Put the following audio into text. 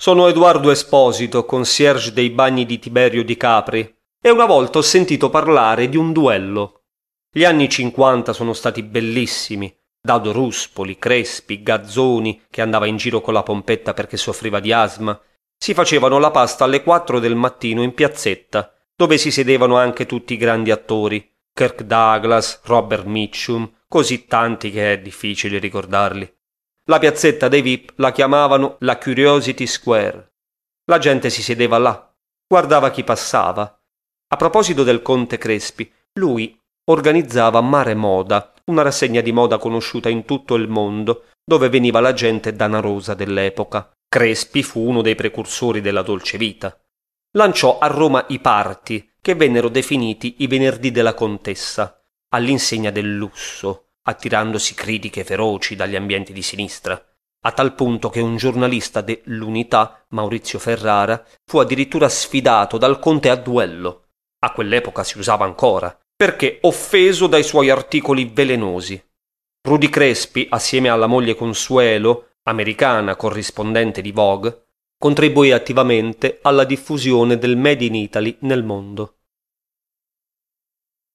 Sono Edoardo Esposito, concierge dei bagni di Tiberio di Capri, e una volta ho sentito parlare di un duello. Gli anni cinquanta sono stati bellissimi. Dado Ruspoli, Crespi, Gazzoni, che andava in giro con la pompetta perché soffriva di asma, si facevano la pasta alle quattro del mattino in piazzetta, dove si sedevano anche tutti i grandi attori, Kirk Douglas, Robert Mitchum, così tanti che è difficile ricordarli. La piazzetta dei VIP la chiamavano la Curiosity Square. La gente si sedeva là, guardava chi passava. A proposito del conte Crespi, lui organizzava Mare Moda, una rassegna di moda conosciuta in tutto il mondo, dove veniva la gente danarosa dell'epoca. Crespi fu uno dei precursori della dolce vita. Lanciò a Roma i parti, che vennero definiti i venerdì della contessa, all'insegna del lusso, attirandosi critiche feroci dagli ambienti di sinistra, a tal punto che un giornalista dell'Unità, Maurizio Ferrara, fu addirittura sfidato dal conte a duello. A quell'epoca si usava ancora, perché offeso dai suoi articoli velenosi. Rudy Crespi, assieme alla moglie Consuelo, americana corrispondente di Vogue, contribuì attivamente alla diffusione del Made in Italy nel mondo.